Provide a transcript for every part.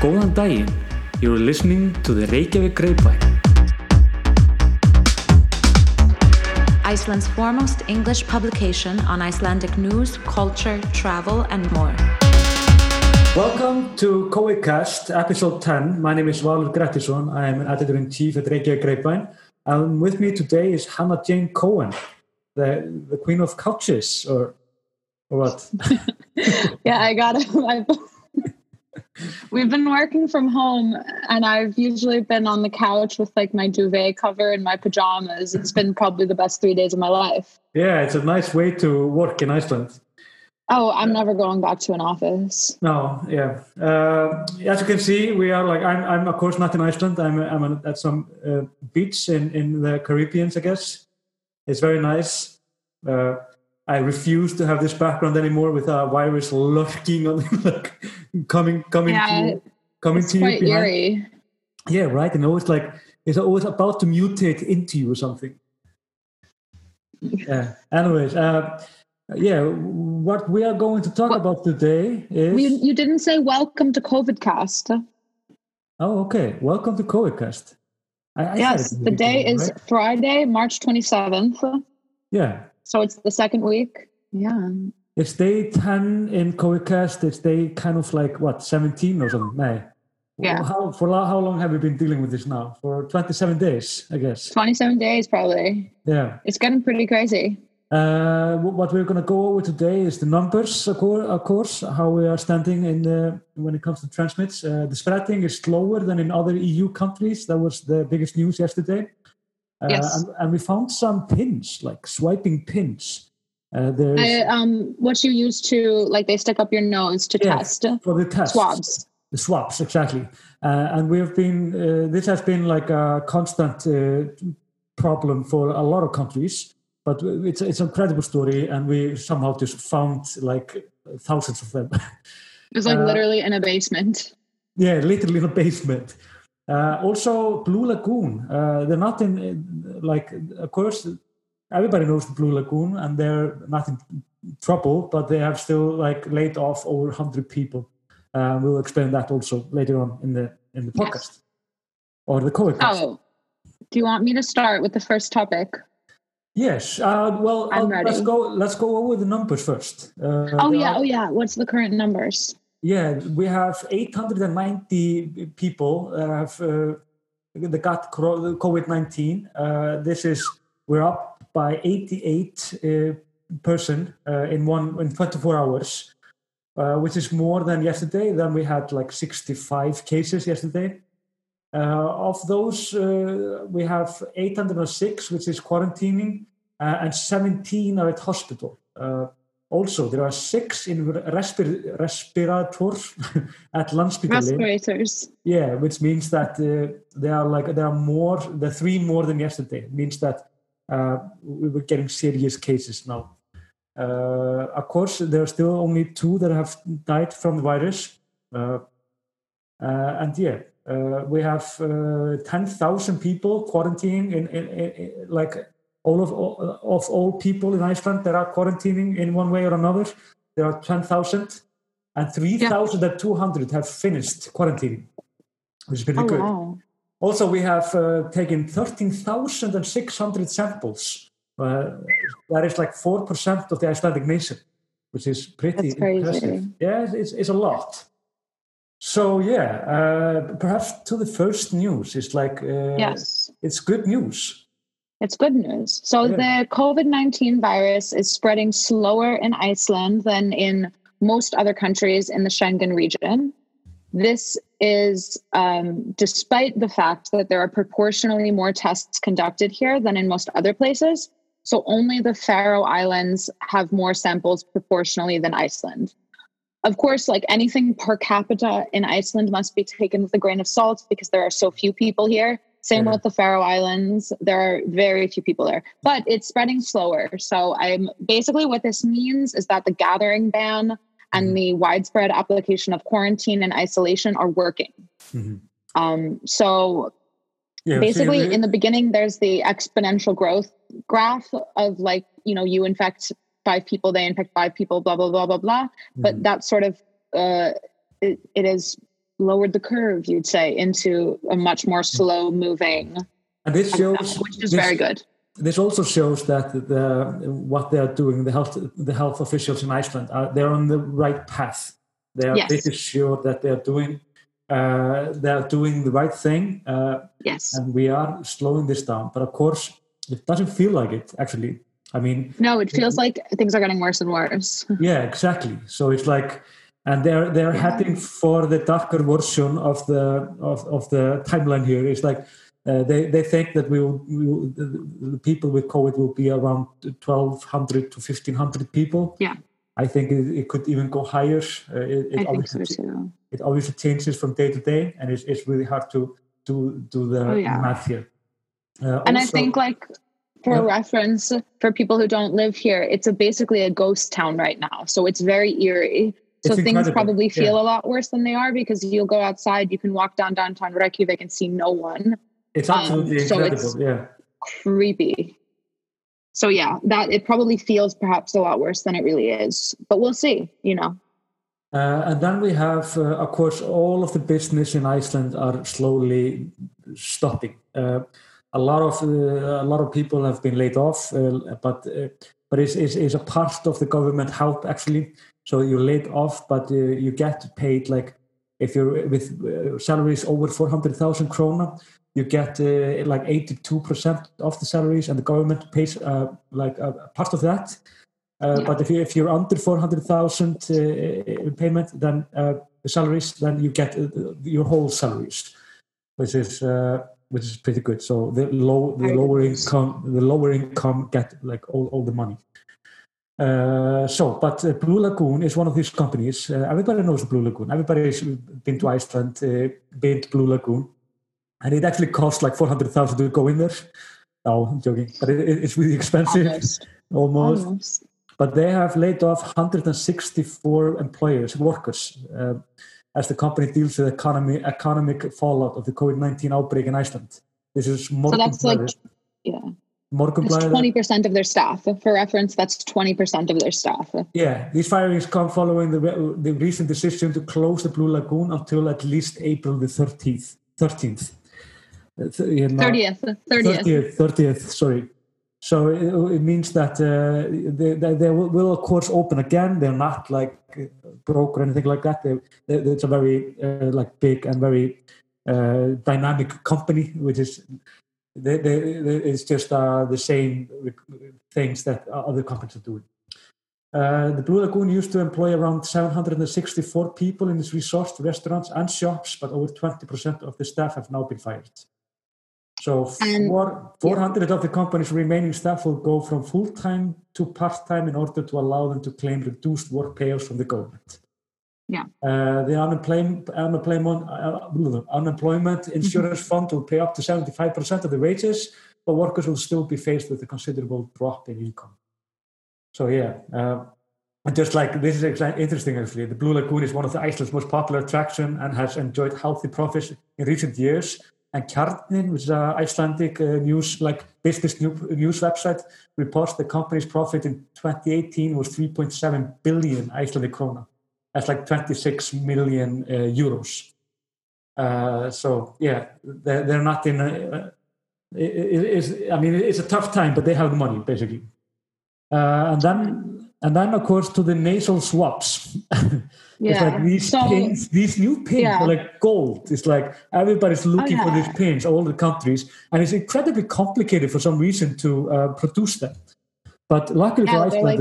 Góðan daginn. You're listening to the Reykjavík Grapevine. Iceland's foremost English publication on Icelandic news, culture, travel, and more. Welcome to Coecast, episode 10. My name is Valur Grettisson. I am an editor-in-chief at Reykjavík Grapevine. And with me today is Hannah Jane Cohen, the, the queen of couches, or, or what? yeah, I got it. We've been working from home, and I've usually been on the couch with like my duvet cover and my pajamas. It's been probably the best three days of my life. Yeah, it's a nice way to work in Iceland. Oh, I'm never going back to an office. No, yeah. Uh, as you can see, we are like I'm. I'm of course not in Iceland. I'm. I'm at some uh, beach in in the Caribbean. I guess it's very nice. Uh, I refuse to have this background anymore with a virus lurking on like coming coming yeah, to coming to quite you. behind. eerie. Yeah, right. And always like it's always about to mutate into you or something. Yeah. Anyways, uh, yeah, what we are going to talk What- about today is. You, you didn't say welcome to COVIDcast. Oh, okay. Welcome to Coecast. I, I Yes, said it in the day is? Friday, March 27th. Yeah. So it's the second week. Yeah. It's day 10 in Coecast. It's day kind of like, what, 17 or something? No. Yeah. How, for how long have we been dealing with this now? For 27 days, I guess. 27 days, probably. Yeah. It's getting pretty crazy. Uh, what we're going to go over today is the numbers, of course, of course how we are standing in the, when it comes to transmits. Uh, the spreading is slower than in other EU countries. That was the biggest news yesterday. Uh, Yes. and, and we found some pins, like swiping pins. Uh, there's I, um, what you use to, like, they stick up your nose to Yeah, test for the test swabs. The swabs, exactly. Uh, and we have been, uh, this has been like a constant uh, problem for a lot of countries, but it's, it's an incredible story, and we somehow just found like thousands of them. It was like Uh, literally in a basement. yeah, literally in a basement. Uh, also, Blue Lagoon, uh, they're not in, like, of course, everybody knows the Blue Lagoon, and they're not in trouble, but they have still like laid off over 100 people. Uh, we'll explain that also later on in the in the Yes. podcast or the co-cast. Oh, do you want me to start with the first topic? Yes. Uh, well, uh, let's go. Let's go over the numbers first. Uh, Oh, yeah. are- Oh, yeah. What's the current numbers? Yeah, we have 890 people that have uh, got COVID 19. Uh, this is we're up by 88 uh, person uh, in one in 24 hours, uh, which is more than yesterday. Then we had like 65 cases yesterday. Uh, of those, uh, we have 806, which is quarantining, uh, and 17 are at hospital. Also, there are six in respir- respirators at Landspítali. Respirators. Yeah, which means that uh, there are like there are more, there are three more than yesterday. It means that uh, we were getting serious cases now. Uh, of course, there are still only two that have died from the virus, uh, uh, and yeah, uh, we have ten thousand people quarantining in, in, in, in like all of of all people in Iceland that are quarantining in one way or another. There are ten thousand, and three thousand and two hundred have finished quarantining, which is pretty Oh, good. wow. Also, we have uh, taken 13,600 samples. Uh, that is like 4% of the Icelandic nation, which is pretty impressive. Yeah, it's, it's a lot. So, yeah, uh, perhaps to the first news, it's like, uh, Yes. it's good news. It's good news. So Yeah. the COVID 19 virus is spreading slower in Iceland than in most other countries in the Schengen region. This is um, despite the fact that there are proportionally more tests conducted here than in most other places. So only the Faroe Islands have more samples proportionally than Iceland. Of course, like anything per capita in Iceland must be taken with a grain of salt because there are so few people here. Same Yeah. with the Faroe Islands. There are very few people there, but it's spreading slower. So I'm basically what this means is that the gathering ban and Mhm. the widespread application of quarantine and isolation are working. Mhm. Um, so Yeah, basically you- in the beginning there's the exponential growth graph of like you know you infect five people they infect five people blah blah blah blah blah but Mhm. that sort of uh it, it is lowered the curve, you'd say, into a much more slow moving, and this shows, which is this, very good. This also shows that the what they are doing, the health the health officials in Iceland, are they're on the right path. They are Yes. pretty sure that they are doing uh, they are doing the right thing, uh, Yes. and we are slowing this down. But of course, it doesn't feel like it. Actually, I mean, No, it feels like things are getting worse and worse. yeah, exactly. So it's like, and they're they're Yeah. heading for the darker version of the of, of the timeline here. It's like uh, they they think that we will, we will the, people with COVID will be around twelve hundred to fifteen hundred people. Yeah. I think it, it could even go higher. Uh, it, it so obviously too. it obviously changes from day to day, and it's, it's really hard to to do the Oh, yeah. math here. Uh, And I think, like, for Yeah. reference, for people who don't live here, it's a, basically a ghost town right now. So it's very eerie. So It's things incredible, probably feel yeah. a lot worse than they are because you'll go outside, you can walk down downtown Reykjavik and see no one. it's um, absolutely so it's- incredible. yeah. Creepy. So yeah, that it probably feels perhaps a lot worse than it really is. But we'll see, you know. Uh, and then we have, uh, of course, all of the business in Iceland are slowly stopping. Uh, a lot of uh, a lot of people have been laid off, uh, but uh, but it's, it's, it's a part of the government help actually. So you're laid off, but uh, you get paid like if you're with uh, salaries over four hundred thousand krona, you get uh, like eighty two percent of the salaries, and the government pays uh, like a part of that. Uh, Yeah. But if, you, if you're under 400,000 uh, payment, then uh, the salaries, then you get uh, your whole salaries, which is uh, which is pretty good. So the low the lower income the lower income get like all, all the money. Uh, so, but uh, Blue Lagoon is one of these companies. Uh, everybody knows Blue Lagoon. Everybody's been to Iceland, uh, been to Blue Lagoon, and it actually costs like 400,000 to go in there. No, I'm joking, but it, it- it's really expensive. Almost. Almost Almost. but they have laid off 164 employers, workers, uh, as the company deals with economy, economic fallout of the COVID-19 outbreak in Iceland. This is So that's like It's twenty percent of their staff. For reference, that's twenty percent of their staff. Yeah, these firings come following the, re- the recent decision to close the Blue Lagoon until at least April the 13th. 13th. Th- you know, Thirtieth. Thirtieth. 30th, 30th, sorry. So it, it means that uh, they, they, will, of course, open again. They're not like broke or anything like that. They, they, it's a very uh, like big and very uh, dynamic company, which is they, they, it's just uh, the same things that other companies are doing. Uh, the Blue Lagoon used to employ around 764 people in its resorts, restaurants, and shops, but over 20% of the staff have now been fired. So four, 400 of the company's remaining staff will go from full time to part time in order to allow them to claim reduced work payouts from the government. Yeah. Uh, the unemployment, unemployment, uh, unemployment insurance fund will pay up to 75% of the wages, but workers will still be faced with a considerable drop in income. So, yeah. Uh, just like this is interesting actually, the Blue Lagoon is one of the Iceland's most popular attraction and has enjoyed healthy profits in recent years. And Kjarninn, which is an Icelandic uh, news, like business news website, reports the company's profit in 2018 was 3.7 billion Icelandic krona. That's like 26 million uh, euros. Uh, so yeah, they're, they're not in. A, it, it, I mean, it's a tough time, but they have the money basically. Uh, and then, and then of course to the nasal swabs. It's Yeah. like these So- pins, these new pins Yeah. are like gold. It's like everybody's looking for yeah. these pins, all the countries, and it's incredibly complicated for some reason to uh, produce them. But luckily for they're like-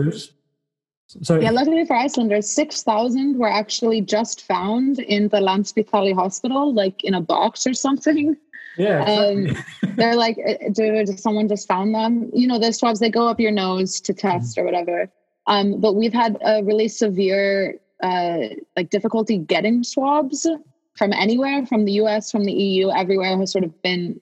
Sorry, Yeah, luckily for Icelanders, 6,000 were actually just found in the Landspitali hospital, like in a box or something. yeah, Um. They're like, uh, dude, someone just found them. You know, the swabs, they go up your nose to test or whatever. Um, but we've had a really severe, uh, like, difficulty getting swabs from anywhere, from the US, from the EU, everywhere has sort of been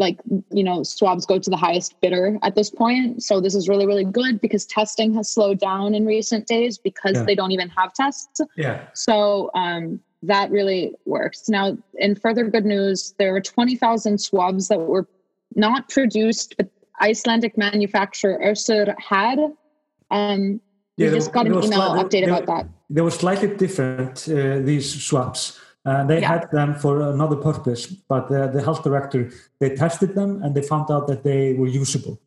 like, you know, swabs go to the highest bidder at this point. So this is really, really good because testing has slowed down in recent days because Yeah. they don't even have tests. yeah, So um, that really works. Now, in further good news, there were 20,000 swabs that were not produced, but Icelandic manufacturer Össur had. Um, we just got an email slight- update about that. they were slightly different. Uh, these swabs. And they Yeah. had them for another purpose. But the, the health director they tested them and they found out that they were usable.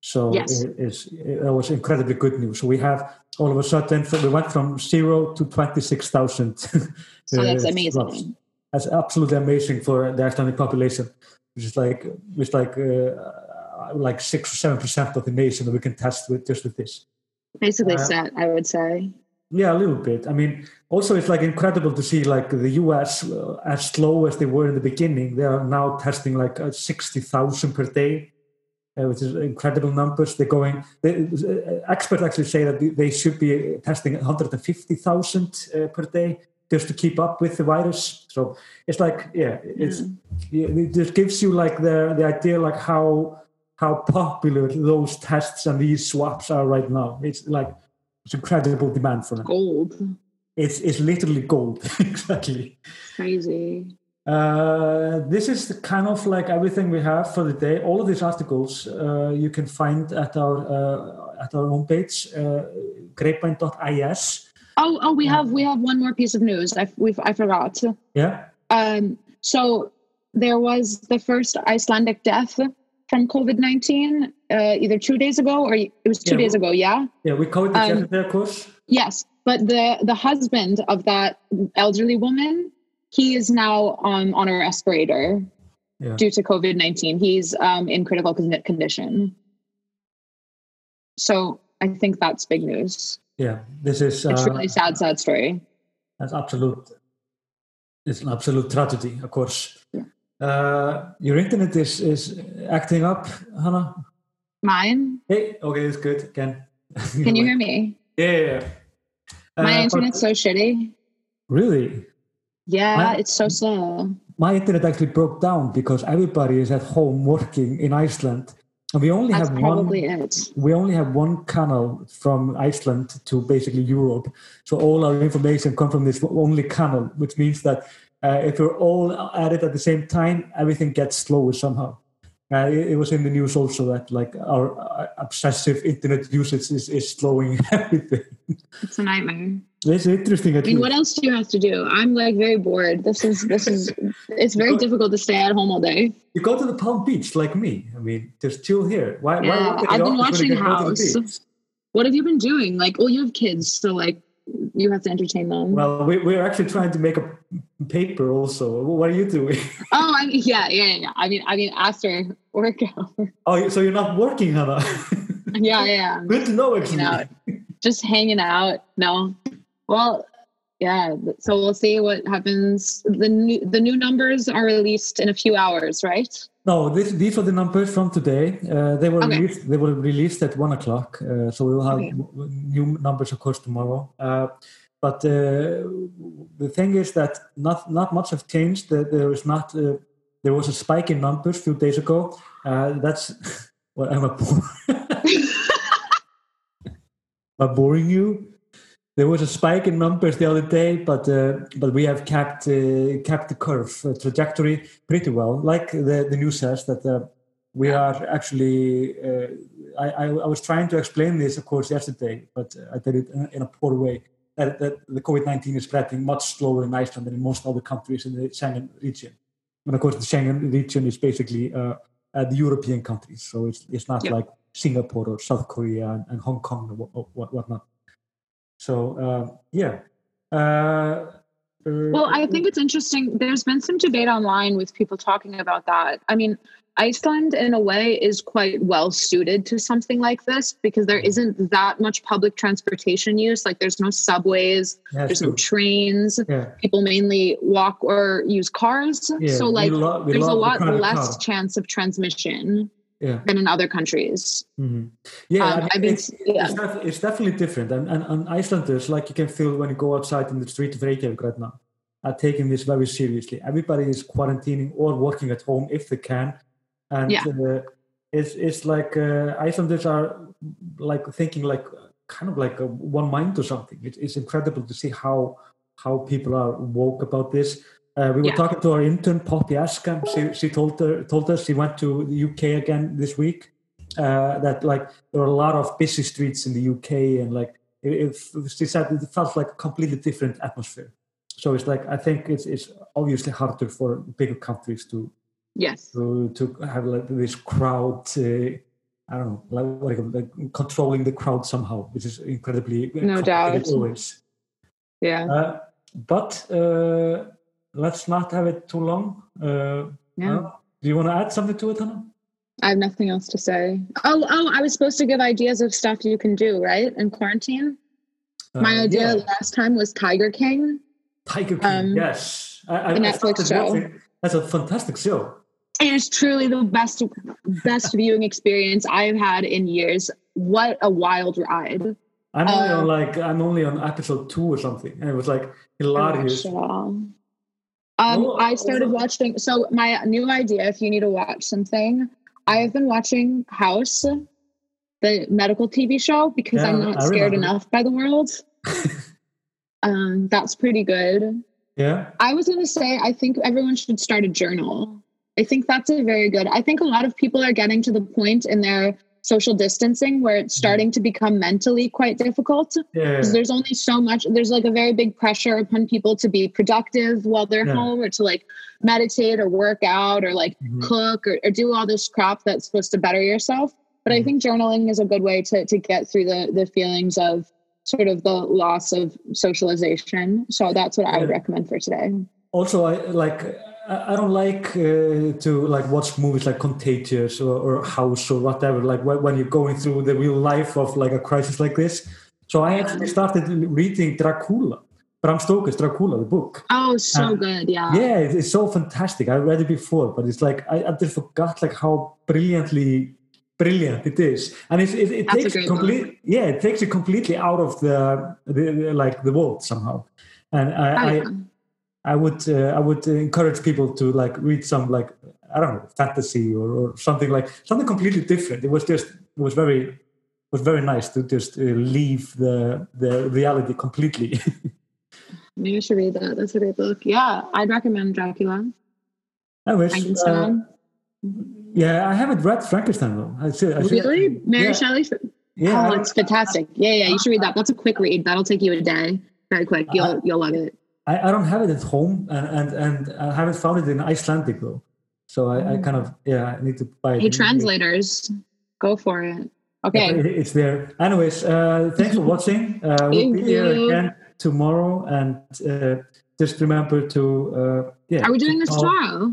So Yes. it, it was incredibly good news. So we have all of a sudden we went from zero to twenty six thousand. So that's amazing. That's absolutely amazing for the Icelandic population, which is like which like uh, like six or seven percent of the nation that we can test with just with this. Basically Uh, set, I would say. Yeah, a little bit. I mean, also it's like incredible to see like the U.S. uh, as slow as they were in the beginning. They are now testing like uh, sixty thousand per day, uh, which is incredible numbers. They're going. They, uh, experts actually say that they should be testing one hundred and fifty thousand uh, per day just to keep up with the virus. So it's like, yeah, it's yeah, it just gives you like the the idea like how how popular those tests and these swabs are right now. It's like it's incredible demand for them. Gold. It's it's literally gold. exactly. Crazy. Uh, this is the kind of like everything we have for the day. All of these articles uh, you can find at our uh, at our homepage, uh, grapevine.is. Oh, oh, we have we have one more piece of news. I we I forgot. Yeah. Um, so there was the first Icelandic death from COVID nineteen, uh, either two days ago or it was two Yeah, days ago. Yeah. Yeah, we covered the Um, of course. Yes, but the the husband of that elderly woman, he is now um, on a respirator Yeah. due to COVID nineteen. He's um, in critical condition. So I think that's big news. Yeah, this is It's uh, really sad, sad story. That's absolute. It's an absolute tragedy, of course. Yeah. Uh, your internet is is acting up, Hannah. Mine? Hey, okay, it's good again. Can you hear me? Yeah, yeah. yeah. My Uh, internet's so shitty. really. Yeah, My- it's so slow. My internet actually broke down because everybody is at home working in Iceland, and we only That's have probably one. it. We only have one canal from Iceland to basically Europe, so all our information come from this only canal, which means that uh, if we're all at it at the same time, everything gets slower somehow. Uh, it, it was in the news also that like our uh, obsessive internet usage is, is slowing everything. It's a nightmare. it's interesting. I mean, what else do you have to do? I'm like very bored. This is this is it's very difficult to stay at home all day. You go to the Palm Beach like me. I mean, just chill here. Why? why Yeah, the I've been office when you watching can go to the House. What have you been doing? Like, oh, you have kids, so like you have to entertain them. Well, we, we're actually trying to make a paper also. What are you doing? oh, I mean, yeah, yeah, yeah. I mean, I mean, after workout. Oh, so you're not working, Hannah? yeah, yeah. Good to know, actually. out. Just hanging out. No. Well, yeah. So we'll see what happens. The new the new numbers are released in a few hours, right? No, this, these are the numbers from today. Uh, they were Okay. released. They were released at one o'clock. Uh, so we will have Okay. new numbers, of course, tomorrow. Uh, but uh, the thing is that not not much have changed. There, there is not. Uh, there was a spike in numbers a few days ago. Uh, that's. Well, am I boring? am boring you? There was a spike in numbers the other day, but uh, but we have kept uh, kept the curve uh, trajectory pretty well. Like the, the news says that uh, we are actually. Uh, I, I, I was trying to explain this, of course, yesterday, but I did it in, in a poor way. That, that the COVID nineteen is spreading much slower in Iceland than in most other countries in the Schengen region. And of course, the Schengen region is basically uh, uh, the European countries, so it's it's not Yep. like Singapore or South Korea and, and Hong Kong or what, what, whatnot. So uh, yeah. Uh, Well, I think it's interesting. There's been some debate online with people talking about that. I mean, Iceland, in a way, is quite well suited to something like this because there isn't that much public transportation use. Like, there's no subways, there's true. no trains. yeah, People mainly walk or use cars. yeah. so, we like, lo- we there's a lot less car. chance of transmission Yeah. than in other countries. Mhm. Yeah, Um, I mean, I've been- it's, yeah. it's definitely different. And, and, and Icelanders, like you can feel when you go outside in the street of Reykjavik right now, are taking this very seriously. Everybody is quarantining or working at home if they can. And Yeah. uh, it's, it's like uh, Icelanders are like thinking like kind of like one mind or something. It, it's incredible to see how how people are woke about this. Uh, we were Yeah. talking to our intern Poppy Askam. She, she told her, told us she went to the UK again this week. Uh, that like there are a lot of busy streets in the UK and like it, it, she said it felt like a completely different atmosphere. So So it's like I think it's it's obviously harder for bigger countries to Yes. to to have like this crowd. Uh, I don't know, like, what do you call it, like controlling the crowd somehow, which is incredibly No doubt. Always. Yeah. Uh, but uh, let's not have it too long. Uh, Yeah. uh, do you want to add something to it, Hannah? I have nothing else to say. Oh, oh, I was supposed to give ideas of stuff you can do, right? In quarantine. My Uh, idea yeah. last time was Tiger King. Tiger King. um, yes, I, I, the Netflix show. watching- That's a fantastic show. It is truly the best best viewing experience I've had in years. What a wild ride. I'm only Uh, on like I'm only on episode two or something, and it was like hilarious. Um, No, I started watching. So my new idea, if you need to watch something, I have been watching House, the medical TV show, because I'm not I scared remember. enough by the world. um, that's pretty good. Yeah, I was going to say, I think everyone should start a journal. I think that's a very good. I think a lot of people are getting to the point in their social distancing where it's starting to become mentally quite difficult yeah, there's only so much there's like a very big pressure upon people to be productive while they're Yeah. home or to like meditate or work out or like Mhm. cook or, or do all this crap that's supposed to better yourself but i Mhm. think journaling is a good way to to get through the the feelings of sort of the loss of socialization so that's what i would recommend for today also i like i don't like uh, to like watch movies like contagious or, or house or whatever like when, you're going through the real life of like a crisis like this. So i actually started reading dracula bram stoker's dracula the book. Oh so Uh, good yeah. yeah it- it's so fantastic. I read it before but it's like i, I just forgot like how brilliantly brilliant it is. And it, it, it takes complete yeah it takes it completely out of the, the, the like the world somehow. And i Oh, yeah. I would uh, I would encourage people to like read some like I don't know fantasy or, or something like something completely different. It was just it was very it was very nice to just uh, leave the the reality completely. maybe you should read that that's a great book yeah i'd recommend dracula I wish. Uh, frankenstein yeah, I haven't read Frankenstein though. I should, I should really mary yeah, shelley Yeah, oh, it's fantastic. Yeah, yeah, you should read that. That's a quick read. That'll take you a day. Very quick. You'll you'll love it. I, I don't have it at home, and, and and I haven't found it in Icelandic though. So I, I kind of yeah I need to buy it. Hey, translators, go for it. Okay. it- it's there. Anyways, uh, thanks for watching. Uh, we'll be here again tomorrow, and uh, just remember to uh, yeah. Are we doing this tomorrow?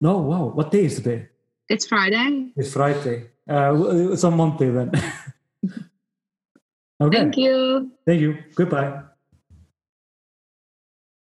No, wow. What day is today? It's Friday. It's Friday. Uh, it's on Monday then. okay. Thank you. Thank you. Goodbye.